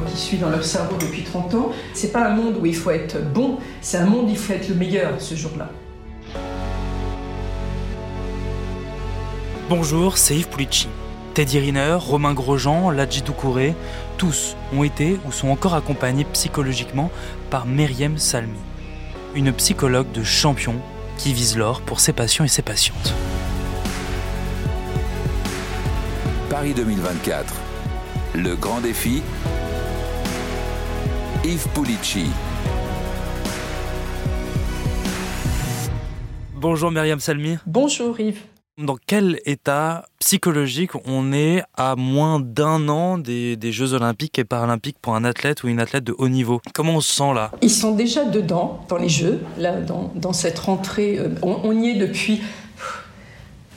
moi qui suis dans leur cerveau depuis 30 ans, c'est pas un monde où il faut être bon, c'est un monde où il faut être le meilleur ce jour-là. Bonjour, c'est Yves Pulici. Teddy Riner, Romain Grosjean, Ladji Doucouré, tous ont été ou sont encore accompagnés psychologiquement par Myriam Salmi, une psychologue de champion qui vise l'or pour ses patients et ses patientes. Paris 2024. Le grand défi. Yves Pulici. Bonjour Myriam Salmi. Bonjour Yves. Dans quel état psychologique on est à moins d'un an des, Jeux olympiques et paralympiques pour un athlète ou une athlète de haut niveau? Comment on se sent là? Ils sont déjà dedans, dans les Jeux, là, dans, cette rentrée. Euh, on, y est depuis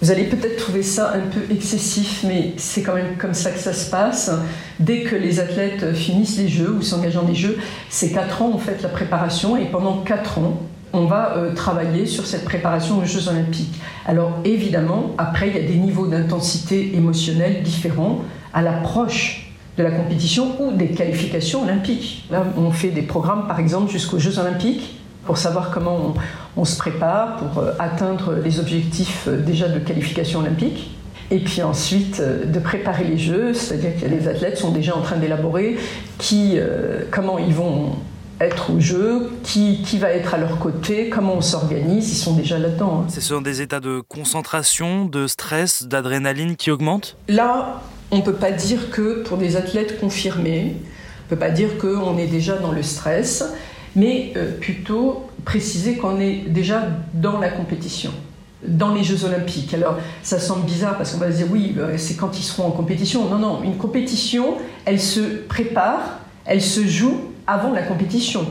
vous allez peut-être trouver ça un peu excessif, mais c'est quand même comme ça que ça se passe. Dès que les athlètes finissent les Jeux ou s'engagent dans les Jeux, c'est 4 ans en fait la préparation, et pendant 4 ans, on va euh, travailler sur cette préparation aux Jeux olympiques. Alors évidemment, après, il y a des niveaux d'intensité émotionnelle différents à l'approche de la compétition ou des qualifications olympiques. Là, on fait des programmes, par exemple, jusqu'aux Jeux olympiques pour savoir comment on, se prépare pour euh, atteindre les objectifs euh, déjà de qualification olympique. Et puis ensuite, euh, de préparer les Jeux, c'est-à-dire que les athlètes sont déjà en train d'élaborer qui, comment ils vont être au jeu, qui, qui, va être à leur côté, comment on s'organise, ils sont déjà là-dedans. Hein. Ce sont des états de concentration, de stress, d'adrénaline qui augmentent? Là, on ne peut pas dire que pour des athlètes confirmés, on ne peut pas dire qu'on est déjà dans le stress mais plutôt préciser qu'on est déjà dans la compétition dans les Jeux Olympiques. Alors, ça semble bizarre parce qu'on va se dire oui, euh, c'est quand ils seront en compétition. Non, non, une compétition, elle se prépare, elle se joue avant la compétition.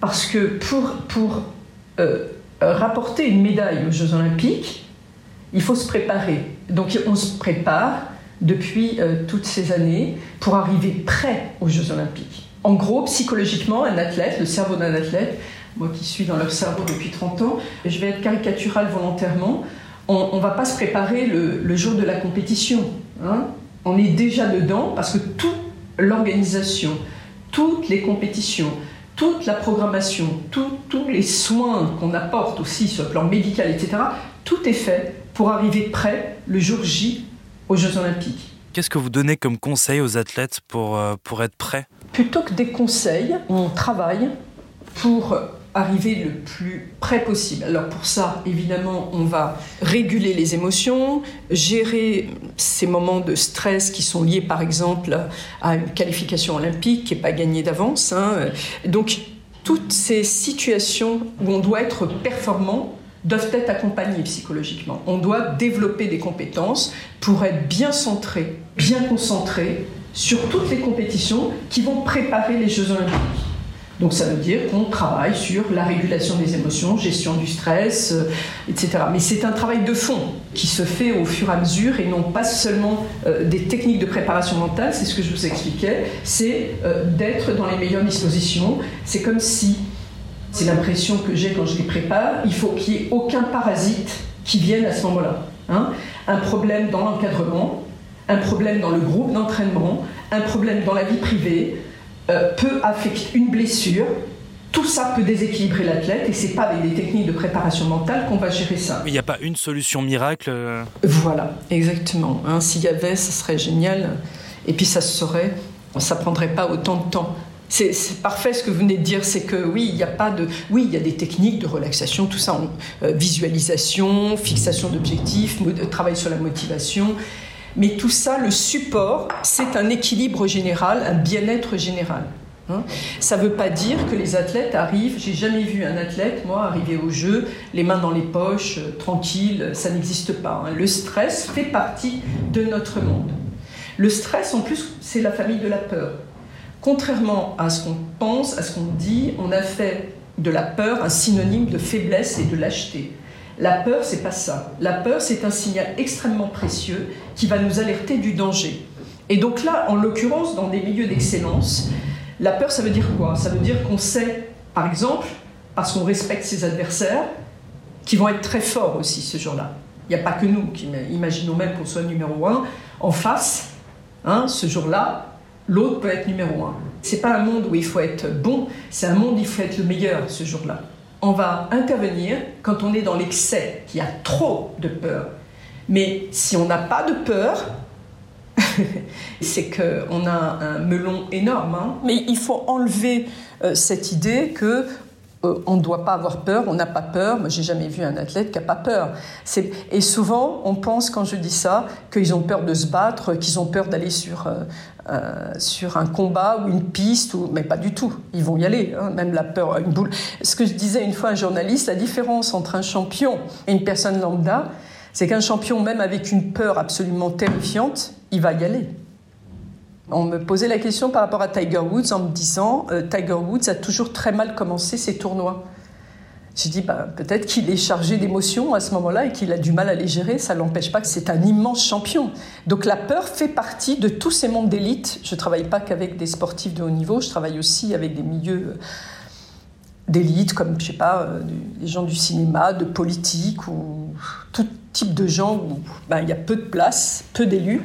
Parce que pour, pour euh, rapporter une médaille aux Jeux Olympiques, il faut se préparer. Donc, on se prépare depuis toutes ces années pour arriver prêt aux Jeux Olympiques. En gros, psychologiquement, un athlète, le cerveau d'un athlète, moi qui suis dans leur cerveau depuis 30 ans, je vais être caricatural volontairement, on ne va pas se préparer le, jour de la compétition. Hein. On est déjà dedans parce que toute l'organisation, toutes les compétitions, toute la programmation, tous les soins qu'on apporte aussi sur le plan médical, etc., tout est fait pour arriver prêt le jour J aux Jeux Olympiques. Qu'est-ce que vous donnez comme conseil aux athlètes pour, euh, pour être prêts? Plutôt que des conseils, on travaille pour arriver le plus près possible. Alors pour ça, évidemment, on va réguler les émotions, gérer ces moments de stress qui sont liés par exemple à une qualification olympique qui n'est pas gagnée d'avance. Hein. Donc toutes ces situations où on doit être performant doivent être accompagnées psychologiquement. On doit développer des compétences pour être bien centré, bien concentré sur toutes les compétitions qui vont préparer les Jeux olympiques. Donc ça veut dire qu'on travaille sur la régulation des émotions, gestion du stress, euh, etc. Mais c'est un travail de fond qui se fait au fur et à mesure et non pas seulement euh, des techniques de préparation mentale, c'est ce que je vous expliquais, c'est euh, d'être dans les meilleures dispositions. C'est comme si, c'est l'impression que j'ai quand je les prépare, il faut qu'il n'y ait aucun parasite qui vienne à ce moment-là. Hein. Un problème dans l'encadrement, un problème dans le groupe d'entraînement, un problème dans la vie privée, euh, peut affecter une blessure. Tout ça peut déséquilibrer l'athlète et c'est pas avec des techniques de préparation mentale qu'on va gérer ça. Il n'y a pas une solution miracle. Euh. Voilà, exactement. Hein, S'il y avait, ce serait génial. Et puis ça se saurait. Ça prendrait pas autant de temps. C'est parfait ce que vous venez de dire, c'est que oui, il n'y a pas de, oui, il y a des techniques de relaxation, tout ça, euh, visualisation, fixation d'objectifs, travail sur la motivation, mais tout ça, le support, c'est un équilibre général, un bien-être général. Hein. ça ne veut pas dire que les athlètes arrivent, j'ai jamais vu un athlète, moi, arriver au jeu, les mains dans les poches, euh, tranquille, ça n'existe pas. Hein. Le stress fait partie de notre monde. Le stress, en plus, c'est la famille de la peur. Contrairement à ce qu'on pense, à ce qu'on dit, on a fait de la peur un synonyme de faiblesse et de lâcheté. La peur, c'est pas ça. La peur, c'est un signal extrêmement précieux qui va nous alerter du danger. Et donc là, en l'occurrence, dans des milieux d'excellence, la peur, ça veut dire quoi? Ça veut dire qu'on sait, par exemple, parce qu'on respecte ses adversaires, qui vont être très forts aussi ce jour-là. Il n'y a pas que nous qui imaginons même qu'on soit numéro un. En face, hein, ce jour-là, l'autre peut être numéro un. C'est pas un monde où il faut être bon, c'est un monde où il faut être le meilleur ce jour-là. On va intervenir quand on est dans l'excès, qu'il y a trop de peur. Mais si on n'a pas de peur, c'est qu'on a un melon énorme. Hein. Mais il faut enlever euh, cette idée que euh, on ne doit pas avoir peur, on n'a pas peur. Moi, j'ai jamais vu un athlète qui n'a pas peur. Et souvent, on pense, quand je dis ça, qu'ils ont peur de se battre, qu'ils ont peur d'aller sur, euh, euh, sur un combat ou une piste, mais pas du tout. Ils vont y aller, hein. même la peur, une boule. Ce que je disais une fois à un journaliste, la différence entre un champion et une personne lambda, c'est qu'un champion, même avec une peur absolument terrifiante, il va y aller. On me posait la question par rapport à Tiger Woods en me disant euh, Tiger Woods a toujours très mal commencé ses tournois. J'ai dit bah, peut-être qu'il est chargé d'émotions à ce moment-là et qu'il a du mal à les gérer. Ça n'empêche pas que c'est un immense champion. Donc la peur fait partie de tous ces mondes d'élite. Je travaille pas qu'avec des sportifs de haut niveau, je travaille aussi avec des milieux euh, d'élite comme je sais pas euh, des gens du cinéma, de politique ou tout type de gens où bah, il y a peu de place, peu d'élus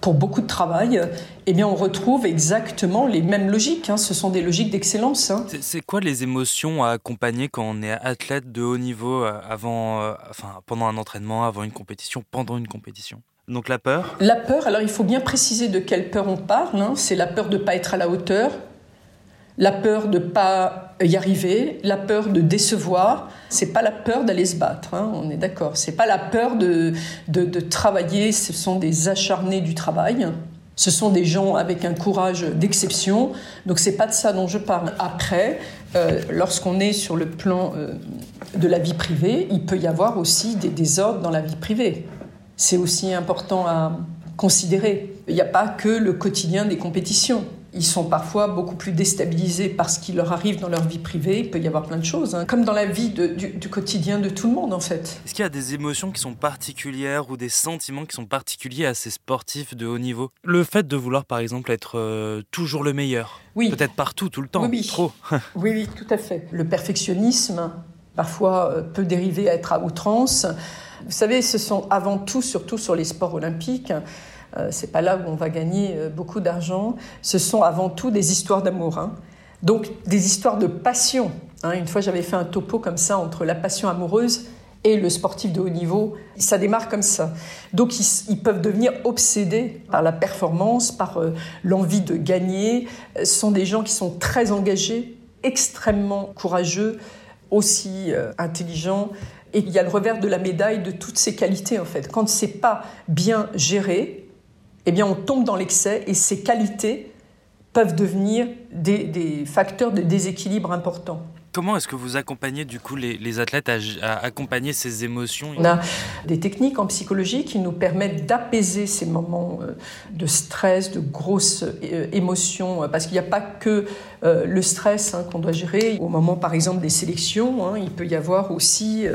pour beaucoup de travail, eh bien, on retrouve exactement les mêmes logiques. Hein. Ce sont des logiques d'excellence. Hein. C'est quoi les émotions à accompagner quand on est athlète de haut niveau euh, avant, euh, enfin, pendant un entraînement, avant une compétition, pendant une compétition? Donc la peur? La peur, alors il faut bien préciser de quelle peur on parle. Hein. C'est la peur de ne pas être à la hauteur, la peur de pas y arriver, la peur de décevoir. C'est pas la peur d'aller se battre, hein, on est d'accord. C'est pas la peur de, de, travailler. Ce sont des acharnés du travail. Ce sont des gens avec un courage d'exception. Donc c'est pas de ça dont je parle. Après, euh, lorsqu'on est sur le plan euh, de la vie privée, il peut y avoir aussi des désordres dans la vie privée. C'est aussi important à considérer. Il n'y a pas que le quotidien des compétitions ils sont parfois beaucoup plus déstabilisés par ce qui leur arrive dans leur vie privée. Il peut y avoir plein de choses, hein. comme dans la vie du, quotidien de tout le monde en fait. Est-ce qu'il y a des émotions qui sont particulières ou des sentiments qui sont particuliers à ces sportifs de haut niveau? Le fait de vouloir par exemple être euh, toujours le meilleur, oui. peut-être partout, tout le temps, oui, trop. oui, oui, tout à fait. Le perfectionnisme, parfois, euh, peut dériver à être à outrance. Vous savez, ce sont avant tout, surtout sur les sports olympiques, c'est pas là où on va gagner euh, beaucoup d'argent. Ce sont avant tout des histoires d'amour. Hein. Donc des histoires de passion. Hein. Une fois, j'avais fait un topo comme ça entre la passion amoureuse et le sportif de haut niveau. Ça démarre comme ça. Donc ils, peuvent devenir obsédés par la performance, par euh, l'envie de gagner. Ce sont des gens qui sont très engagés, extrêmement courageux, aussi intelligents. Et il y a le revers de la médaille de toutes ces qualités en fait. Quand c'est pas bien géré, eh bien, on tombe dans l'excès et ces qualités peuvent devenir des, facteurs de déséquilibre importants. Comment est-ce que vous accompagnez du coup les, athlètes à, accompagner ces émotions On a des techniques en psychologie qui nous permettent d'apaiser ces moments euh, de stress, de grosses euh, émotions, euh, parce qu'il n'y a pas que le stress hein, qu'on doit gérer. Au moment par exemple des sélections, hein, il peut y avoir aussi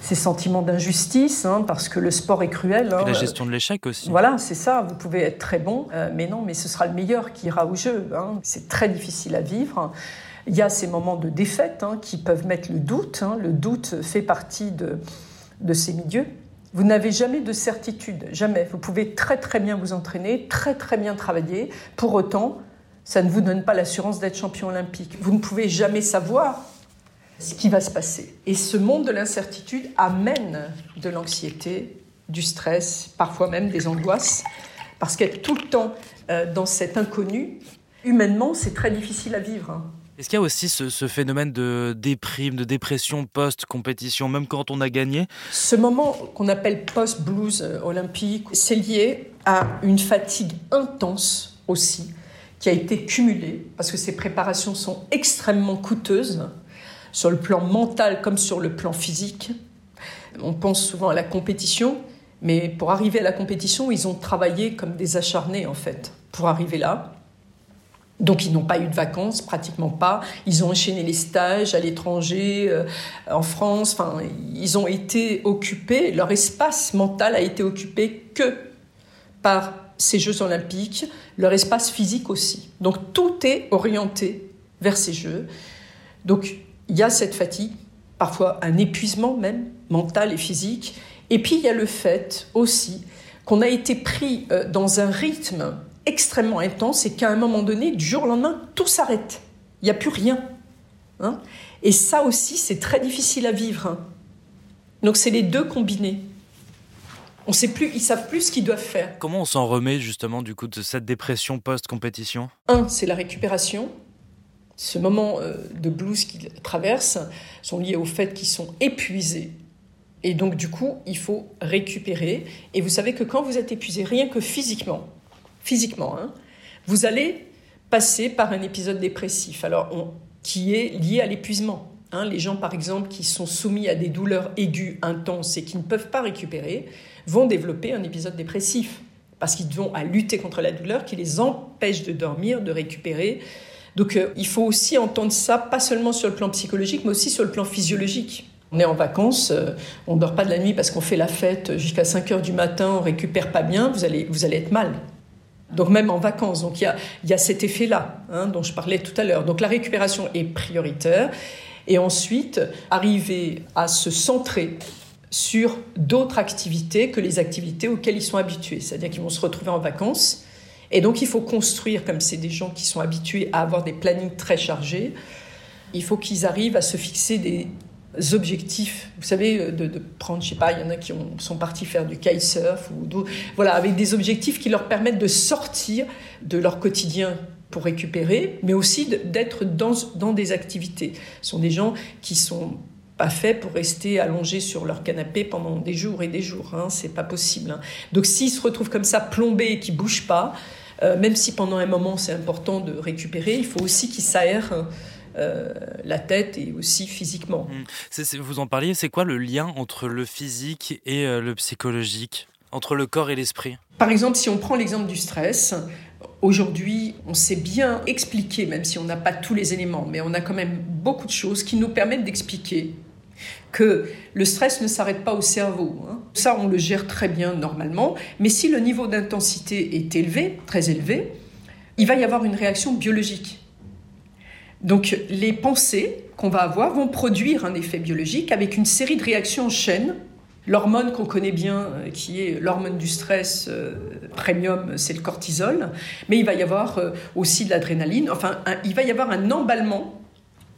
ces sentiments d'injustice, hein, parce que le sport est cruel. la gestion de l'échec aussi. Voilà, c'est ça. Vous pouvez être très bon, mais non, mais ce sera le meilleur qui ira au jeu. C'est très difficile à vivre. Il y a ces moments de défaite hein, qui peuvent mettre le doute. Hein. Le doute fait partie de, ces milieux. Vous n'avez jamais de certitude, jamais. Vous pouvez très très bien vous entraîner, très très bien travailler. Pour autant, ça ne vous donne pas l'assurance d'être champion olympique. Vous ne pouvez jamais savoir ce qui va se passer. Et ce monde de l'incertitude amène de l'anxiété, du stress, parfois même des angoisses, parce qu'être tout le temps euh, dans cet inconnu, humainement, c'est très difficile à vivre. Est-ce qu'il y a aussi ce, phénomène de déprime, de dépression post-compétition, même quand on a gagné? Ce moment qu'on appelle post-blues euh, olympique, c'est lié à une fatigue intense aussi, qui a été cumulée, parce que ces préparations sont extrêmement coûteuses, sur le plan mental comme sur le plan physique. On pense souvent à la compétition, mais pour arriver à la compétition, ils ont travaillé comme des acharnés en fait, pour arriver là. Donc ils n'ont pas eu de vacances, pratiquement pas. Ils ont enchaîné les stages à l'étranger, euh, en France. Enfin, ils ont été occupés. Leur espace mental a été occupé que par ces Jeux olympiques. Leur espace physique aussi. Donc tout est orienté vers ces Jeux. Donc il y a cette fatigue, parfois un épuisement même mental et physique. Et puis il y a le fait aussi qu'on a été pris euh, dans un rythme extrêmement intense et qu'à un moment donné, du jour au lendemain, tout s'arrête. Il n'y a plus rien. Hein. et ça aussi, c'est très difficile à vivre. Hein. Donc c'est les deux combinés. On sait plus, ils savent plus ce qu'ils doivent faire. Comment on s'en remet justement du coup de cette dépression post-compétition? Un, c'est la récupération. Ce moment euh, de blues qu'ils traversent sont liés au fait qu'ils sont épuisés. Et donc du coup, il faut récupérer. Et vous savez que quand vous êtes épuisé, rien que physiquement, physiquement, hein, vous allez passer par un épisode dépressif. Alors, qui est lié à l'épuisement. Hein. les gens, par exemple, qui sont soumis à des douleurs aiguës, intenses et qui ne peuvent pas récupérer, vont développer un épisode dépressif parce qu'ils vont à lutter contre la douleur qui les empêche de dormir, de récupérer. Donc euh, il faut aussi entendre ça, pas seulement sur le plan psychologique, mais aussi sur le plan physiologique. On est en vacances, euh, on ne dort pas de la nuit parce qu'on fait la fête jusqu'à 5 heures du matin, on récupère pas bien, vous allez, vous allez être mal. Donc même en vacances, donc il y a, cet effet-là hein, dont je parlais tout à l'heure. Donc la récupération est prioritaire. Et ensuite, arriver à se centrer sur d'autres activités que les activités auxquelles ils sont habitués. C'est-à-dire qu'ils vont se retrouver en vacances. Et donc, il faut construire, comme c'est des gens qui sont habitués à avoir des plannings très chargés, il faut qu'ils arrivent à se fixer des objectifs. Vous savez, de, prendre, je sais pas, il y en a qui sont partis faire du kitesurf ou voilà, avec des objectifs qui leur permettent de sortir de leur quotidien pour récupérer, mais aussi d'être dans, des activités. Ce sont des gens qui sont pas fait pour rester allongés sur leur canapé pendant des jours et des jours. Hein, c'est pas possible. Hein. Donc s'ils se retrouvent comme ça plombés et qu'ils bougent pas, euh, même si pendant un moment c'est important de récupérer, il faut aussi qu'ils s'aèrent. Euh, la tête et aussi physiquement. Mmh. vous en parliez, c'est quoi le lien entre le physique et euh, le psychologique, entre le corps et l'esprit? Par exemple, si on prend l'exemple du stress, Aujourd'hui, on sait bien expliquer, même si on n'a pas tous les éléments, mais on a quand même beaucoup de choses qui nous permettent d'expliquer que le stress ne s'arrête pas au cerveau. Hein. Ça, on le gère très bien normalement. Mais si le niveau d'intensité est élevé, très élevé, il va y avoir une réaction biologique. Donc les pensées qu'on va avoir vont produire un effet biologique avec une série de réactions en chaîne. L'hormone qu'on connaît bien, euh, qui est l'hormone du stress euh, premium, c'est le cortisol, mais il va y avoir euh, aussi de l'adrénaline, enfin il va y avoir un emballement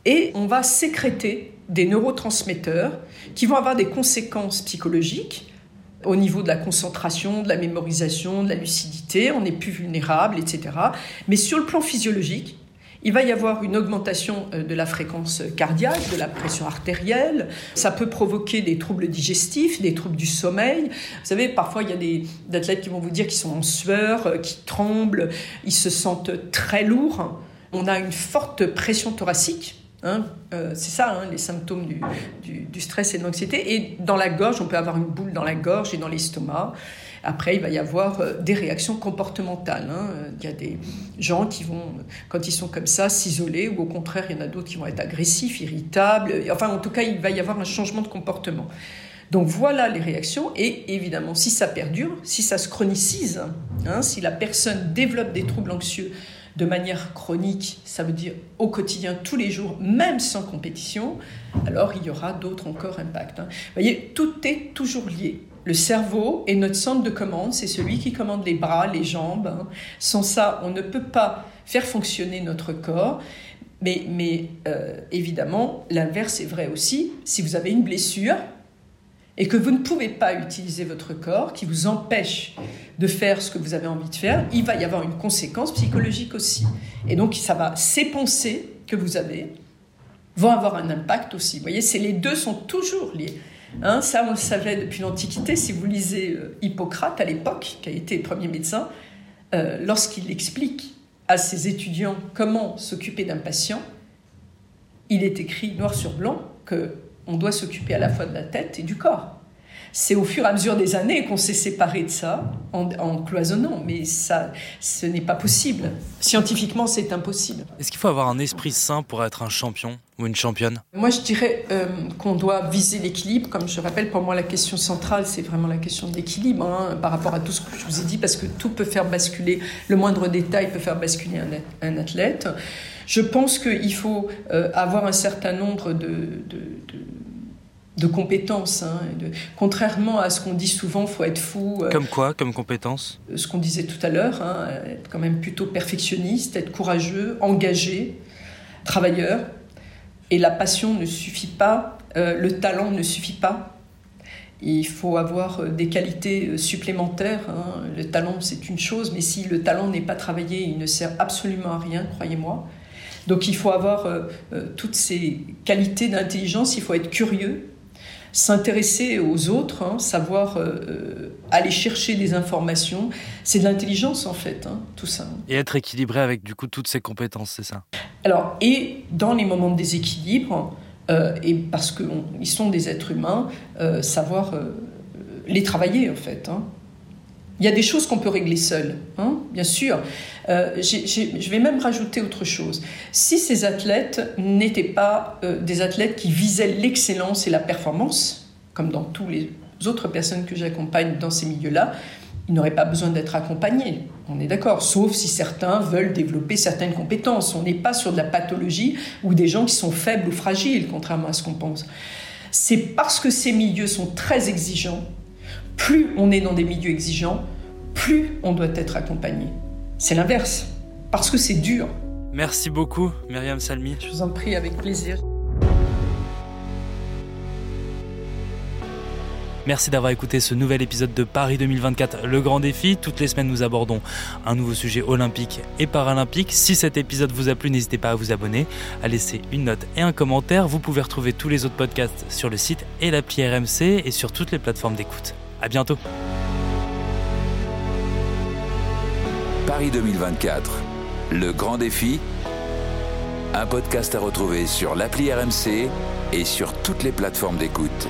et on va sécréter des neurotransmetteurs qui vont avoir des conséquences psychologiques au niveau de la concentration, de la mémorisation, de la lucidité, on est plus vulnérable, etc. Mais sur le plan physiologique, il va y avoir une augmentation euh, de la fréquence cardiaque, de la pression artérielle. Ça peut provoquer des troubles digestifs, des troubles du sommeil. Vous savez, parfois, il y a des athlètes qui vont vous dire qu'ils sont en sueur, euh, qui tremblent, ils se sentent très lourds. On a une forte pression thoracique Hein, euh, c'est ça, hein, les symptômes du, stress et de l'anxiété. Et dans la gorge, on peut avoir une boule dans la gorge et dans l'estomac. Après, il va y avoir euh, des réactions comportementales. Hein. Il y a des gens qui vont, quand ils sont comme ça, s'isoler, ou au contraire, il y en a d'autres qui vont être agressifs, irritables. Enfin, en tout cas, il va y avoir un changement de comportement. Donc voilà les réactions. Et évidemment, si ça perdure, si ça se chronicise, si la personne développe des troubles anxieux, de manière chronique, ça veut dire au quotidien, tous les jours, même sans compétition, alors il y aura d'autres encore impacts. Hein. Vous voyez, tout est toujours lié. Le cerveau est notre centre de commande, c'est celui qui commande les bras, les jambes. Hein. Sans ça, on ne peut pas faire fonctionner notre corps. Mais, mais euh, évidemment, l'inverse est vrai aussi. Si vous avez une blessure, et que vous ne pouvez pas utiliser votre corps, qui vous empêche de faire ce que vous avez envie de faire, il va y avoir une conséquence psychologique aussi. Et donc, ça va, ces pensées que vous avez vont avoir un impact aussi. Vous voyez, les deux sont toujours liés. Hein, ça, on le savait depuis l'Antiquité. Si vous lisez euh, Hippocrate à l'époque, qui a été premier médecin, euh, lorsqu'il explique à ses étudiants comment s'occuper d'un patient, il est écrit noir sur blanc que on doit s'occuper à la fois de la tête et du corps. C'est au fur et à mesure des années qu'on s'est séparé de ça en, cloisonnant, mais ça, ce n'est pas possible. Scientifiquement, c'est impossible. Est-ce qu'il faut avoir un esprit sain pour être un champion ou une championne? Moi, je dirais euh, qu'on doit viser l'équilibre. Comme je rappelle, pour moi, la question centrale, c'est vraiment la question de l'équilibre hein, par rapport à tout ce que je vous ai dit, parce que tout peut faire basculer, le moindre détail peut faire basculer un, athlète. Je pense qu'il faut euh, avoir un certain nombre de de compétences. Hein, contrairement à ce qu'on dit souvent, faut être fou. Comme quoi, comme compétences? Ce qu'on disait tout à l'heure, hein, être quand même plutôt perfectionniste, être courageux, engagé, travailleur. Et la passion ne suffit pas, le talent ne suffit pas. Il faut avoir euh, des qualités euh, supplémentaires. Hein. Le talent, c'est une chose, mais si le talent n'est pas travaillé, il ne sert absolument à rien, croyez-moi. Donc il faut avoir euh, toutes ces qualités d'intelligence, il faut être curieux, s'intéresser aux autres, hein, savoir aller chercher des informations. C'est de l'intelligence en fait, hein, tout ça. Et être équilibré avec du coup toutes ces compétences, c'est ça? Alors, et dans les moments de déséquilibre, euh, et parce qu'ils sont des êtres humains, euh, savoir euh, les travailler en fait. Hein. Il y a des choses qu'on peut régler seul, hein, bien sûr. je vais même rajouter autre chose. Si ces athlètes n'étaient pas des athlètes qui visaient l'excellence et la performance, comme dans tous les autres personnes que j'accompagne dans ces milieux-là, ils n'auraient pas besoin d'être accompagnés. On est d'accord, sauf si certains veulent développer certaines compétences. On n'est pas sur de la pathologie ou des gens qui sont faibles ou fragiles, contrairement à ce qu'on pense. C'est parce que ces milieux sont très exigeants. Plus on est dans des milieux exigeants, plus on doit être accompagné. C'est l'inverse, parce que c'est dur. Merci beaucoup, Myriam Salmi. Je vous en prie, avec plaisir. Merci d'avoir écouté ce nouvel épisode de Paris 2024, le grand défi. Toutes les semaines, nous abordons un nouveau sujet olympique et paralympique. Si cet épisode vous a plu, n'hésitez pas à vous abonner, à laisser une note et un commentaire. Vous pouvez retrouver tous les autres podcasts sur le site et l'appli RMC et sur toutes les plateformes d'écoute. À bientôt. Paris 2024, le grand défi. Un podcast à retrouver sur l'appli RMC et sur toutes les plateformes d'écoute.